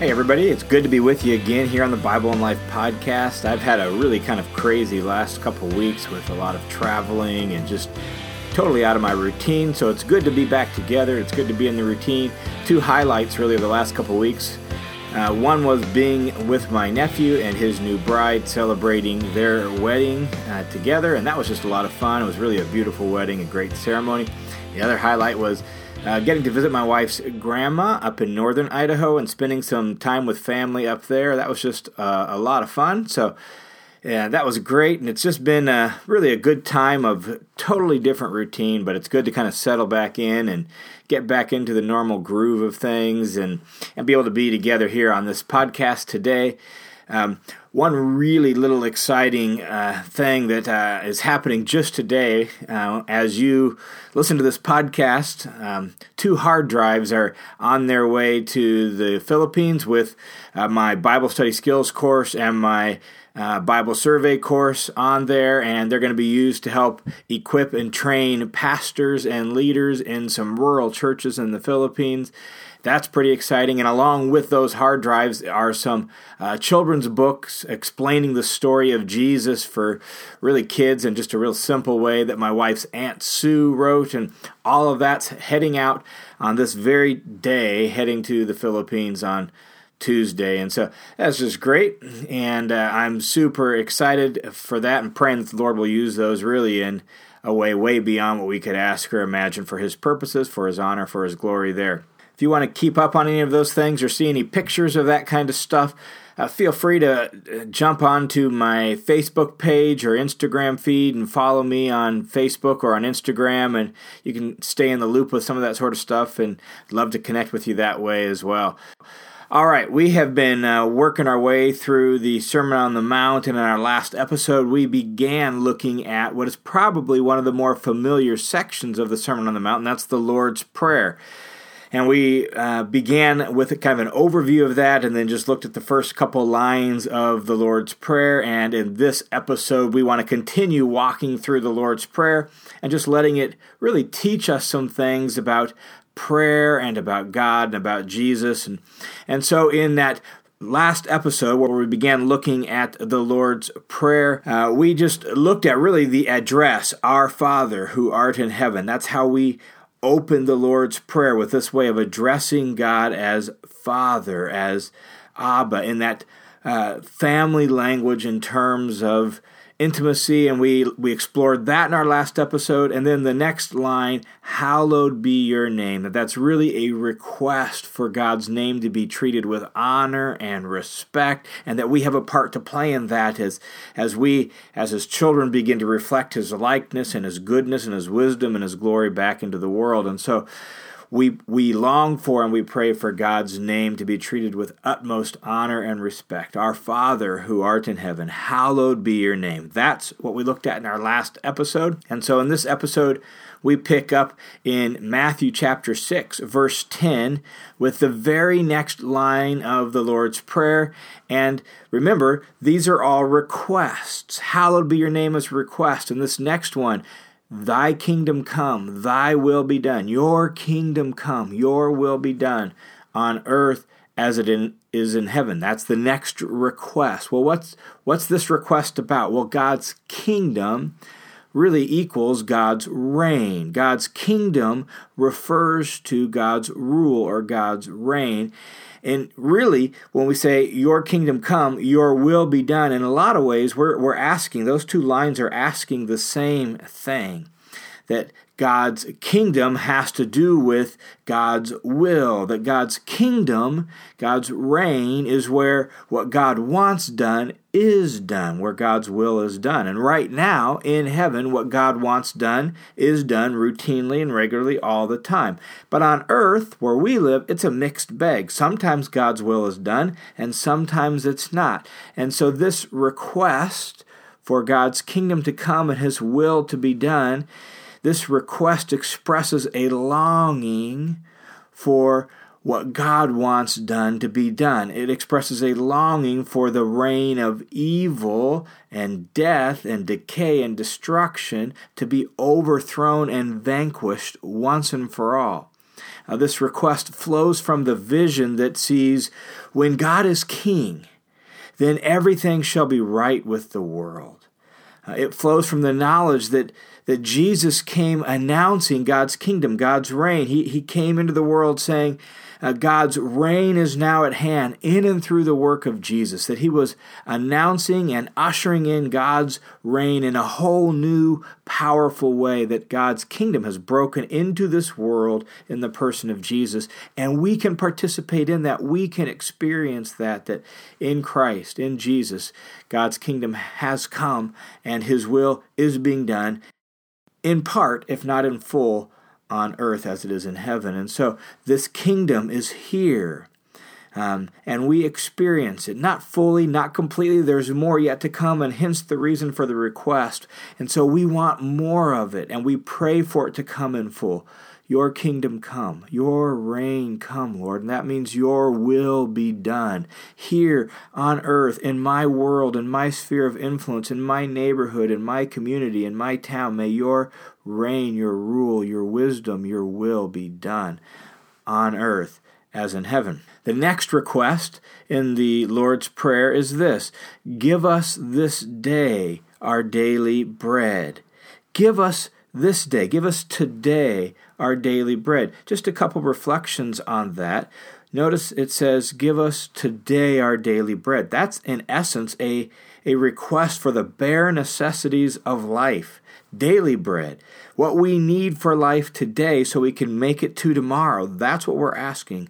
Hey, everybody, it's good to be with you again here on the Bible and Life podcast. I've had a really kind of crazy last couple weeks with a lot of traveling and just totally out of my routine, so it's good to be back together. It's good to be in the routine. Two highlights, really, of the last couple weeks. Uh, one was being with my nephew and his new bride celebrating their wedding uh, together, and that was just a lot of fun. It was really a beautiful wedding, a great ceremony. The other highlight was uh, getting to visit my wife's grandma up in northern Idaho and spending some time with family up there. That was just uh, a lot of fun. So, yeah, that was great. And it's just been uh, really a good time of totally different routine, but it's good to kind of settle back in and get back into the normal groove of things and, and be able to be together here on this podcast today. Um, one really little exciting uh, thing that uh, is happening just today, uh, as you listen to this podcast, um, two hard drives are on their way to the Philippines with uh, my Bible study skills course and my uh, Bible survey course on there, and they're going to be used to help equip and train pastors and leaders in some rural churches in the Philippines. That's pretty exciting. And along with those hard drives are some uh, children's books explaining the story of Jesus for really kids in just a real simple way that my wife's Aunt Sue wrote. And all of that's heading out on this very day, heading to the Philippines on Tuesday. And so that's just great. And uh, I'm super excited for that and praying that the Lord will use those really in a way way beyond what we could ask or imagine for His purposes, for His honor, for His glory there. If you want to keep up on any of those things or see any pictures of that kind of stuff, uh, feel free to uh, jump onto my Facebook page or Instagram feed and follow me on Facebook or on Instagram, and you can stay in the loop with some of that sort of stuff. And love to connect with you that way as well. All right, we have been uh, working our way through the Sermon on the Mount, and in our last episode, we began looking at what is probably one of the more familiar sections of the Sermon on the Mount, and that's the Lord's Prayer. And we uh, began with kind of an overview of that and then just looked at the first couple lines of the Lord's Prayer. And in this episode, we want to continue walking through the Lord's Prayer and just letting it really teach us some things about prayer and about God and about Jesus. And, and so in that last episode where we began looking at the Lord's Prayer, uh, we just looked at really the address, Our Father who art in heaven. That's how we open the Lord's Prayer with this way of addressing God as Father, as Abba, in that uh, family language in terms of intimacy, and we we explored that in our last episode. And then the next line, "Hallowed be your name." That that's really a request for God's name to be treated with honor and respect, and that we have a part to play in that as as we as His children begin to reflect His likeness and His goodness and His wisdom and His glory back into the world. And so we we long for and we pray for God's name to be treated with utmost honor and respect. Our Father who art in heaven, hallowed be your name. That's what we looked at in our last episode. And so in this episode, we pick up in Matthew chapter 6, verse 10, with the very next line of the Lord's Prayer. And remember, these are all requests. Hallowed be your name as a request. And this next one, Thy kingdom come, thy will be done. Your kingdom come, your will be done on earth as it in, is in heaven. That's the next request. Well, what's what's this request about? Well, God's kingdom really equals God's reign. God's kingdom refers to God's rule or God's reign. And really, when we say, Your kingdom come, your will be done, in a lot of ways, we're, we're asking, those two lines are asking the same thing that God's kingdom has to do with God's will, that God's kingdom, God's reign, is where what God wants done is done, where God's will is done. And right now, in heaven, what God wants done is done routinely and regularly all the time. But on earth, where we live, it's a mixed bag. Sometimes God's will is done, and sometimes it's not. And so this request for God's kingdom to come and his will to be done this request expresses a longing for what God wants done to be done. It expresses a longing for the reign of evil and death and decay and destruction to be overthrown and vanquished once and for all. Uh, this request flows from the vision that sees when God is king, then everything shall be right with the world. Uh, it flows from the knowledge that, that Jesus came announcing God's kingdom, God's reign. He, he came into the world saying, uh, God's reign is now at hand in and through the work of Jesus, that he was announcing and ushering in God's reign in a whole new, powerful way, that God's kingdom has broken into this world in the person of Jesus. And we can participate in that. We can experience that, that in Christ, in Jesus, God's kingdom has come and his will is being done in part, if not in full, on earth as it is in heaven. And so this kingdom is here. Um, and we experience it, not fully, not completely. There's more yet to come, and hence the reason for the request. And so we want more of it, and we pray for it to come in full. Your kingdom come, your reign come, Lord. And that means your will be done here on earth, in my world, in my sphere of influence, in my neighborhood, in my community, in my town. May your reign, your rule, your wisdom, your will be done on earth as in heaven. The next request in the Lord's Prayer is this Give us this day our daily bread. Give us this day, give us today our daily bread. Just a couple reflections on that. Notice it says, Give us today our daily bread. That's in essence a, a request for the bare necessities of life daily bread, what we need for life today so we can make it to tomorrow. That's what we're asking.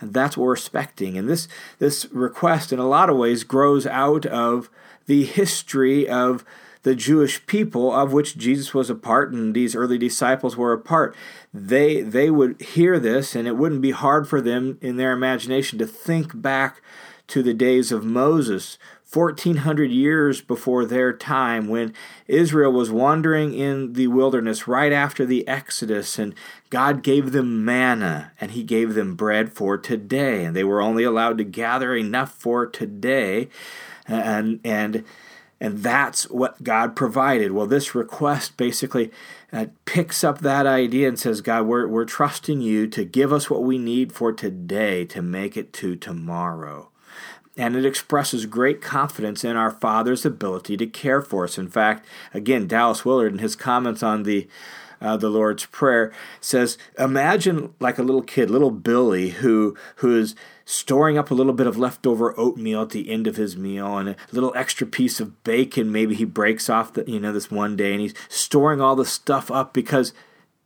And that's what we're expecting. And this, this request, in a lot of ways, grows out of the history of the Jewish people of which Jesus was a part and these early disciples were a part. They, they would hear this, and it wouldn't be hard for them in their imagination to think back to the days of Moses 1400 years before their time when Israel was wandering in the wilderness right after the Exodus and God gave them manna and he gave them bread for today and they were only allowed to gather enough for today and and and that's what God provided. Well, this request basically uh, picks up that idea and says, God, we're, we're trusting you to give us what we need for today to make it to tomorrow and it expresses great confidence in our Father's ability to care for us. In fact, again, Dallas Willard in his comments on the uh, the Lord's Prayer says, imagine like a little kid, little Billy, who who is storing up a little bit of leftover oatmeal at the end of his meal and a little extra piece of bacon. Maybe he breaks off the, you know this one day, and he's storing all the stuff up because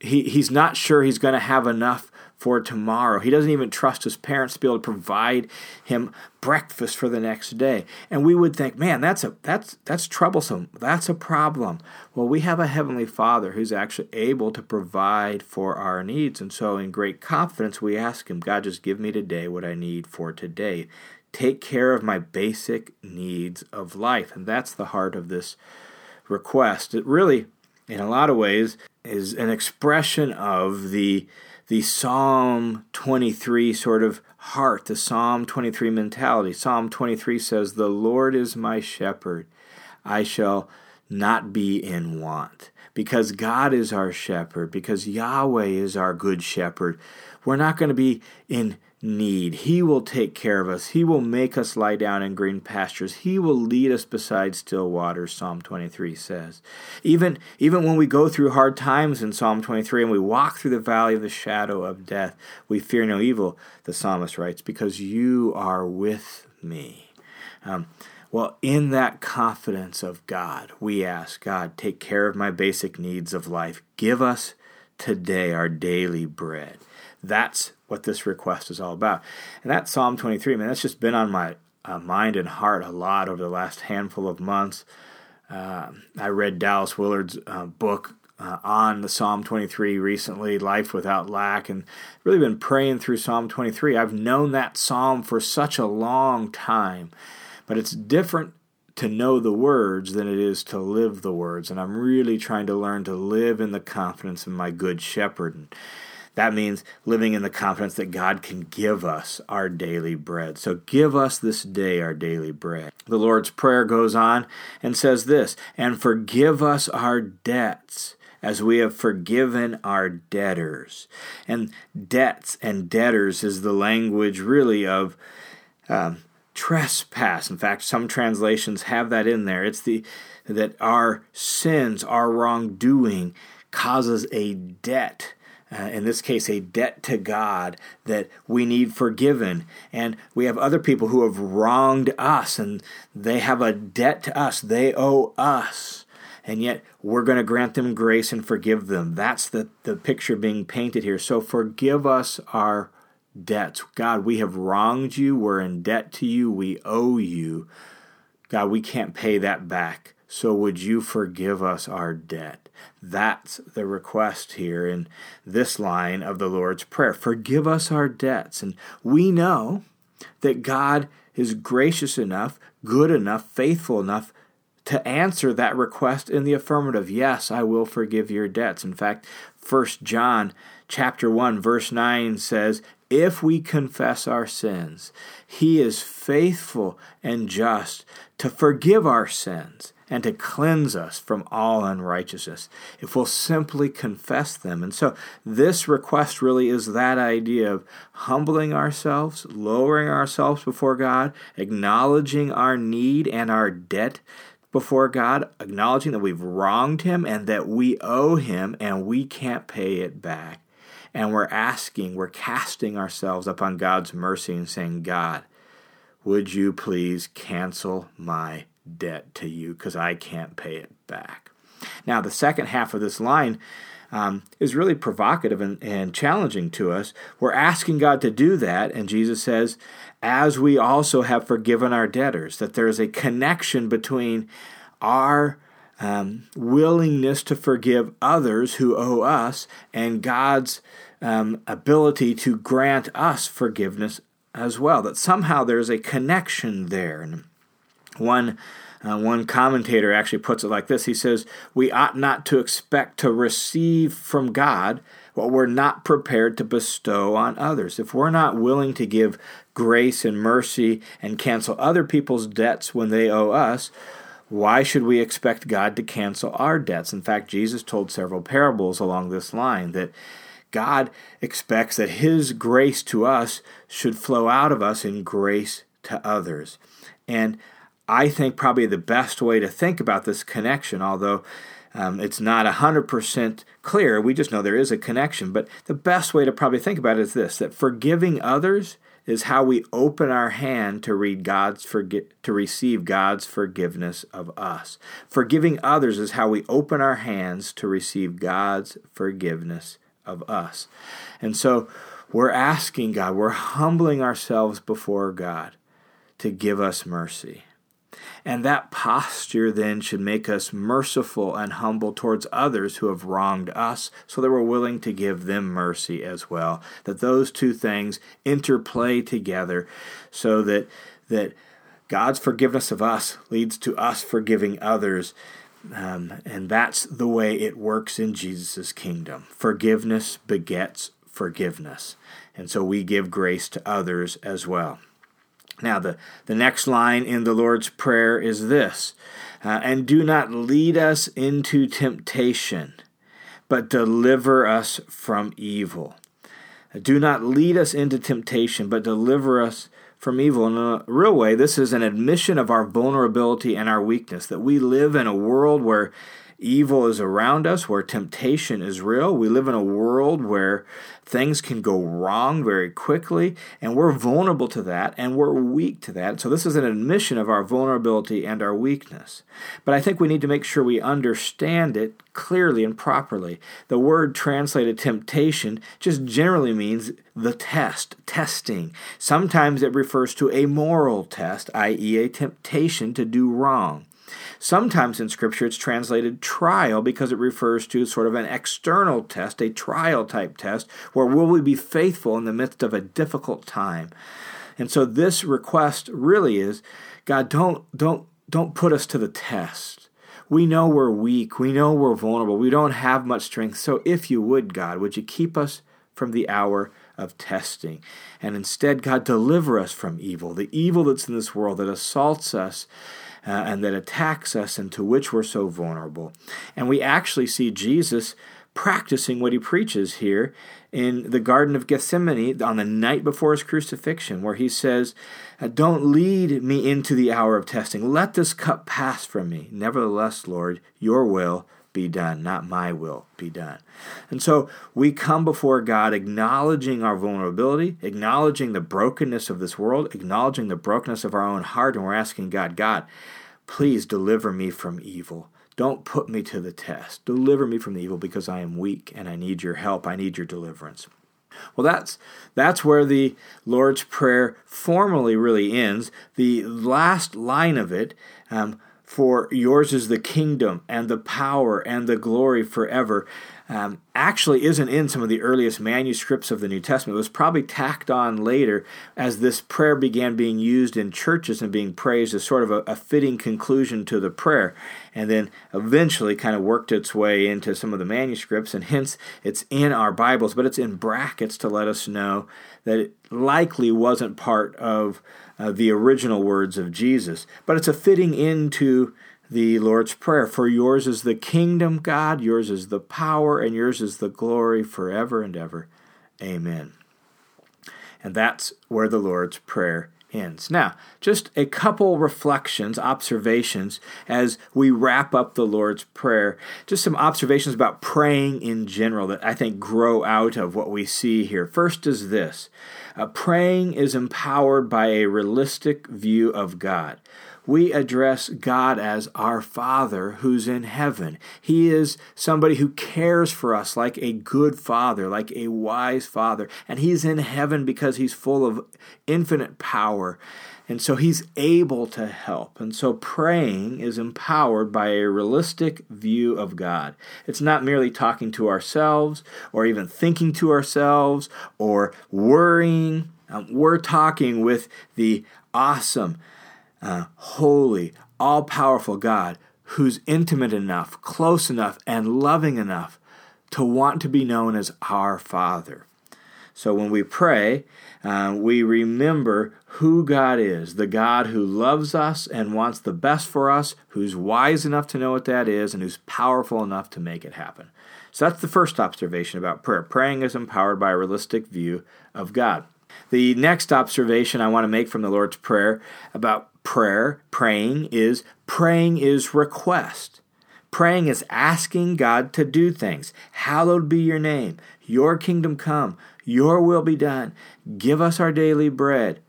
he he's not sure he's going to have enough for tomorrow. He doesn't even trust his parents to be able to provide him breakfast for the next day. And we would think, man, that's a that's that's troublesome. That's a problem. Well, we have a heavenly Father who's actually able to provide for our needs. And so in great confidence we ask him, God, just give me today what I need for today. Take care of my basic needs of life. And that's the heart of this request. It really in a lot of ways is an expression of the the Psalm 23 sort of heart, the Psalm 23 mentality. Psalm 23 says, The Lord is my shepherd, I shall not be in want. Because God is our shepherd, because Yahweh is our good shepherd, we're not going to be in need. He will take care of us. He will make us lie down in green pastures. He will lead us beside still waters, Psalm 23 says. Even, even when we go through hard times in Psalm 23 and we walk through the valley of the shadow of death, we fear no evil, the psalmist writes, because you are with me. Um, well, in that confidence of God, we ask God, take care of my basic needs of life. Give us today our daily bread. That's what this request is all about. And that Psalm 23, man, that's just been on my uh, mind and heart a lot over the last handful of months. Uh, I read Dallas Willard's uh, book uh, on the Psalm 23 recently, Life Without Lack, and really been praying through Psalm 23. I've known that psalm for such a long time, but it's different to know the words than it is to live the words. And I'm really trying to learn to live in the confidence of my good shepherd. And that means living in the confidence that God can give us our daily bread. So give us this day our daily bread. The Lord's Prayer goes on and says this and forgive us our debts as we have forgiven our debtors. And debts and debtors is the language really of um, trespass. In fact, some translations have that in there. It's the that our sins, our wrongdoing, causes a debt. Uh, in this case, a debt to God that we need forgiven. And we have other people who have wronged us and they have a debt to us. They owe us. And yet we're going to grant them grace and forgive them. That's the, the picture being painted here. So forgive us our debts. God, we have wronged you. We're in debt to you. We owe you. God, we can't pay that back. So would you forgive us our debt? That's the request here in this line of the Lord's Prayer. Forgive us our debts. And we know that God is gracious enough, good enough, faithful enough to answer that request in the affirmative. Yes, I will forgive your debts. In fact, 1 John chapter 1 verse 9 says, "If we confess our sins, he is faithful and just to forgive our sins and to cleanse us from all unrighteousness if we'll simply confess them. And so, this request really is that idea of humbling ourselves, lowering ourselves before God, acknowledging our need and our debt before God, acknowledging that we've wronged Him and that we owe Him and we can't pay it back. And we're asking, we're casting ourselves upon God's mercy and saying, God, would you please cancel my debt to you because I can't pay it back. Now, the second half of this line um, is really provocative and, and challenging to us. We're asking God to do that, and Jesus says, as we also have forgiven our debtors, that there is a connection between our um, willingness to forgive others who owe us and God's um, ability to grant us forgiveness as well. That somehow there's a connection there. And one uh, one commentator actually puts it like this. He says, "We ought not to expect to receive from God what we're not prepared to bestow on others. If we're not willing to give grace and mercy and cancel other people's debts when they owe us." Why should we expect God to cancel our debts? In fact, Jesus told several parables along this line that God expects that His grace to us should flow out of us in grace to others. And I think probably the best way to think about this connection, although um, it's not 100% clear, we just know there is a connection. But the best way to probably think about it is this that forgiving others is how we open our hand to read God's forgi- to receive God's forgiveness of us. Forgiving others is how we open our hands to receive God's forgiveness of us. And so we're asking God, we're humbling ourselves before God to give us mercy. And that posture then should make us merciful and humble towards others who have wronged us, so that we're willing to give them mercy as well. That those two things interplay together so that that God's forgiveness of us leads to us forgiving others. Um, and that's the way it works in Jesus' kingdom. Forgiveness begets forgiveness. And so we give grace to others as well. Now, the, the next line in the Lord's Prayer is this uh, And do not lead us into temptation, but deliver us from evil. Do not lead us into temptation, but deliver us from evil. In a real way, this is an admission of our vulnerability and our weakness, that we live in a world where evil is around us, where temptation is real. We live in a world where things can go wrong very quickly, and we're vulnerable to that, and we're weak to that. So, this is an admission of our vulnerability and our weakness. But I think we need to make sure we understand it clearly and properly. The word translated temptation just generally means the test, testing. Sometimes it refers to a moral test, i.e., a temptation to do wrong. Sometimes in Scripture it's translated trial because it refers to sort of an external test, a trial type test, where will we be faithful in the midst of a difficult time? And so this request really is God, don't, don't, don't put us to the test. We know we're weak. We know we're vulnerable. We don't have much strength. So if you would, God, would you keep us from the hour of testing? And instead, God, deliver us from evil, the evil that's in this world that assaults us uh, and that attacks us and to which we're so vulnerable. And we actually see Jesus practicing what he preaches here in the Garden of Gethsemane on the night before his crucifixion, where he says, uh, Don't lead me into the hour of testing. Let this cup pass from me. Nevertheless, Lord, your will be done, not my will be done. And so we come before God acknowledging our vulnerability, acknowledging the brokenness of this world, acknowledging the brokenness of our own heart, and we're asking God, God, please deliver me from evil. Don't put me to the test. Deliver me from the evil because I am weak and I need your help. I need your deliverance. Well, that's that's where the Lord's Prayer formally really ends. The last line of it um, for yours is the kingdom and the power and the glory forever, um, actually isn't in some of the earliest manuscripts of the New Testament. It was probably tacked on later as this prayer began being used in churches and being praised as sort of a, a fitting conclusion to the prayer, and then eventually kind of worked its way into some of the manuscripts, and hence it's in our Bibles, but it's in brackets to let us know that it likely wasn't part of uh, the original words of Jesus, but it's a fitting into the Lord's Prayer. For yours is the kingdom, God, yours is the power, and yours is the glory forever and ever. Amen. And that's where the Lord's Prayer ends. Now, just a couple reflections, observations as we wrap up the Lord's Prayer. Just some observations about praying in general that I think grow out of what we see here. First is this uh, praying is empowered by a realistic view of God we address God as our Father who's in heaven. He is somebody who cares for us like a good father, like a wise father. And He's in heaven because He's full of infinite power. And so He's able to help. And so praying is empowered by a realistic view of God. It's not merely talking to ourselves or even thinking to ourselves or worrying. Um, we're talking with the awesome, uh, holy, all powerful God who's intimate enough, close enough, and loving enough to want to be known as our Father. So when we pray, uh, we remember who God is the God who loves us and wants the best for us, who's wise enough to know what that is, and who's powerful enough to make it happen. So that's the first observation about prayer. Praying is empowered by a realistic view of God. The next observation I want to make from the Lord's Prayer about prayer, praying, is praying is request. Praying is asking God to do things. Hallowed be your name. Your kingdom come. Your will be done. Give us our daily bread.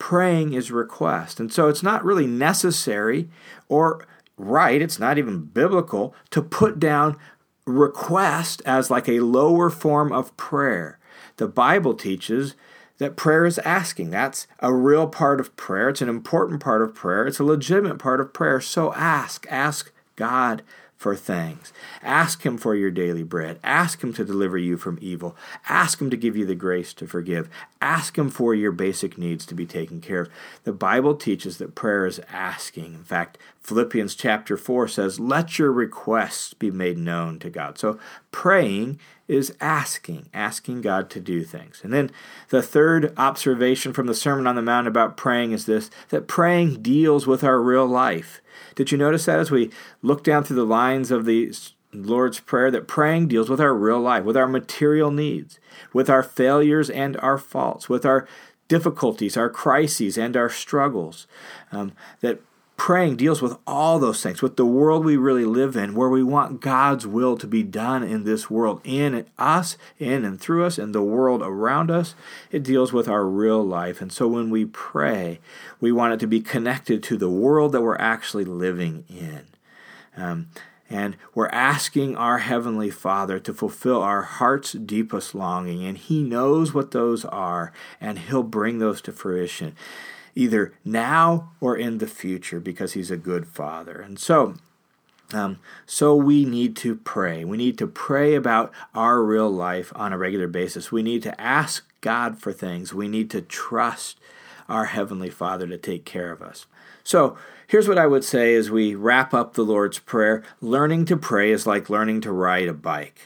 Praying is request. And so it's not really necessary or right, it's not even biblical to put down request as like a lower form of prayer. The Bible teaches that prayer is asking. That's a real part of prayer. It's an important part of prayer. It's a legitimate part of prayer. So ask. Ask God for things. Ask Him for your daily bread. Ask Him to deliver you from evil. Ask Him to give you the grace to forgive. Ask Him for your basic needs to be taken care of. The Bible teaches that prayer is asking. In fact, Philippians chapter 4 says, Let your requests be made known to God. So praying is asking, asking God to do things. And then the third observation from the Sermon on the Mount about praying is this that praying deals with our real life. Did you notice that as we look down through the lines of the Lord's Prayer that praying deals with our real life, with our material needs, with our failures and our faults, with our difficulties, our crises, and our struggles. Um, that praying deals with all those things, with the world we really live in, where we want God's will to be done in this world, in us, in and through us, in the world around us. It deals with our real life. And so when we pray, we want it to be connected to the world that we're actually living in. Um, and we're asking our Heavenly Father to fulfill our heart's deepest longing, and He knows what those are, and He'll bring those to fruition either now or in the future because he's a good father. And so, um, so we need to pray. We need to pray about our real life on a regular basis. We need to ask God for things. We need to trust our Heavenly Father to take care of us. So, here's what I would say as we wrap up the Lord's Prayer learning to pray is like learning to ride a bike.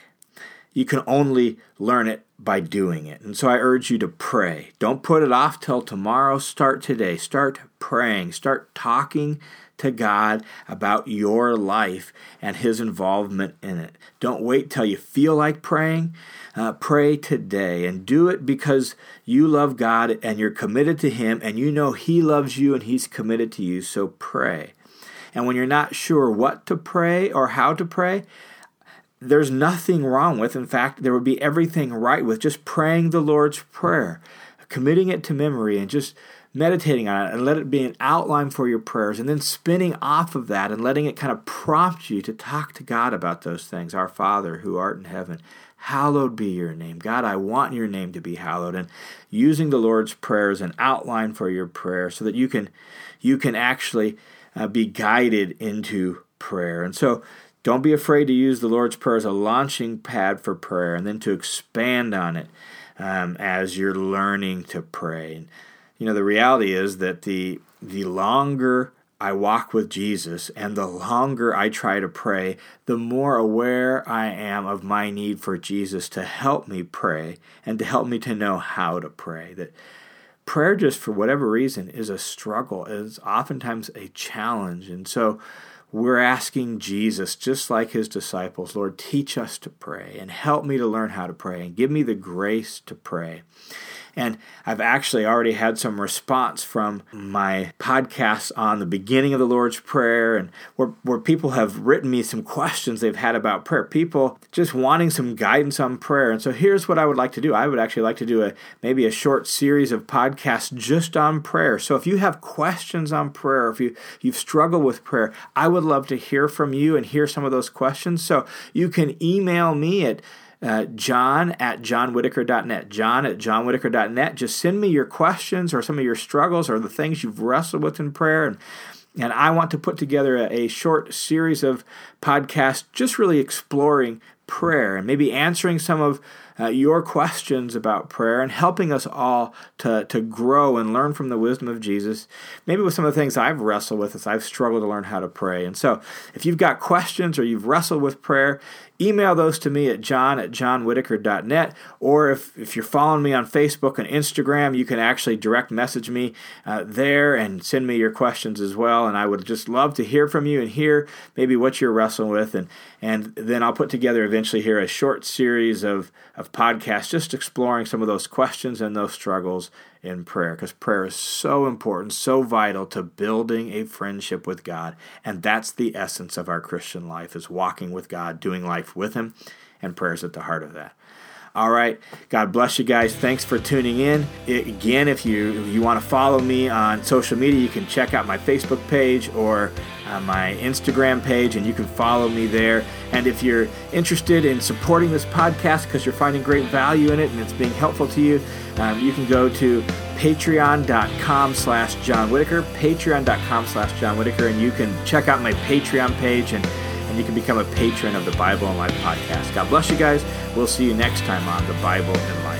You can only learn it by doing it. And so I urge you to pray. Don't put it off till tomorrow. Start today. Start praying. Start talking to God about your life and His involvement in it. Don't wait till you feel like praying. Uh, pray today and do it because you love God and you're committed to Him and you know He loves you and He's committed to you. So pray. And when you're not sure what to pray or how to pray, there's nothing wrong with. In fact, there would be everything right with just praying the Lord's Prayer, committing it to memory, and just meditating on it and let it be an outline for your prayers, and then spinning off of that and letting it kind of prompt you to talk to God about those things. Our Father who art in heaven, hallowed be your name. God, I want your name to be hallowed. And using the Lord's Prayer as an outline for your prayer so that you can you can actually uh, be guided into prayer. And so don't be afraid to use the Lord's Prayer as a launching pad for prayer and then to expand on it um, as you're learning to pray. And, you know, the reality is that the, the longer I walk with Jesus and the longer I try to pray, the more aware I am of my need for Jesus to help me pray and to help me to know how to pray. That prayer, just for whatever reason, is a struggle, is oftentimes a challenge. And so, we're asking Jesus, just like his disciples, Lord, teach us to pray and help me to learn how to pray and give me the grace to pray. And I've actually already had some response from my podcasts on the beginning of the Lord's Prayer, and where, where people have written me some questions they've had about prayer. People just wanting some guidance on prayer. And so here's what I would like to do I would actually like to do a maybe a short series of podcasts just on prayer. So if you have questions on prayer, if you, you've struggled with prayer, I would love to hear from you and hear some of those questions. So you can email me at uh, john at johnwhittaker.net. John at johnwhittaker.net. Just send me your questions or some of your struggles or the things you've wrestled with in prayer. And, and I want to put together a, a short series of podcasts just really exploring prayer and maybe answering some of uh, your questions about prayer and helping us all to, to grow and learn from the wisdom of Jesus. Maybe with some of the things I've wrestled with as I've struggled to learn how to pray. And so if you've got questions or you've wrestled with prayer, email those to me at john at johnwhittaker.net. Or if, if you're following me on Facebook and Instagram, you can actually direct message me uh, there and send me your questions as well. And I would just love to hear from you and hear maybe what you're wrestling with. And, and then I'll put together eventually here a short series of, of podcasts just exploring some of those questions and those struggles in prayer because prayer is so important, so vital to building a friendship with God. And that's the essence of our Christian life is walking with God, doing life with him, and prayer is at the heart of that. All right. God bless you guys. Thanks for tuning in. Again, if you if you want to follow me on social media, you can check out my Facebook page or uh, my Instagram page, and you can follow me there. And if you're interested in supporting this podcast because you're finding great value in it and it's being helpful to you, um, you can go to patreon.com slash John Whittaker, patreon.com slash John Whittaker, and you can check out my Patreon page and, and you can become a patron of the Bible and Life podcast. God bless you guys. We'll see you next time on the Bible and Life.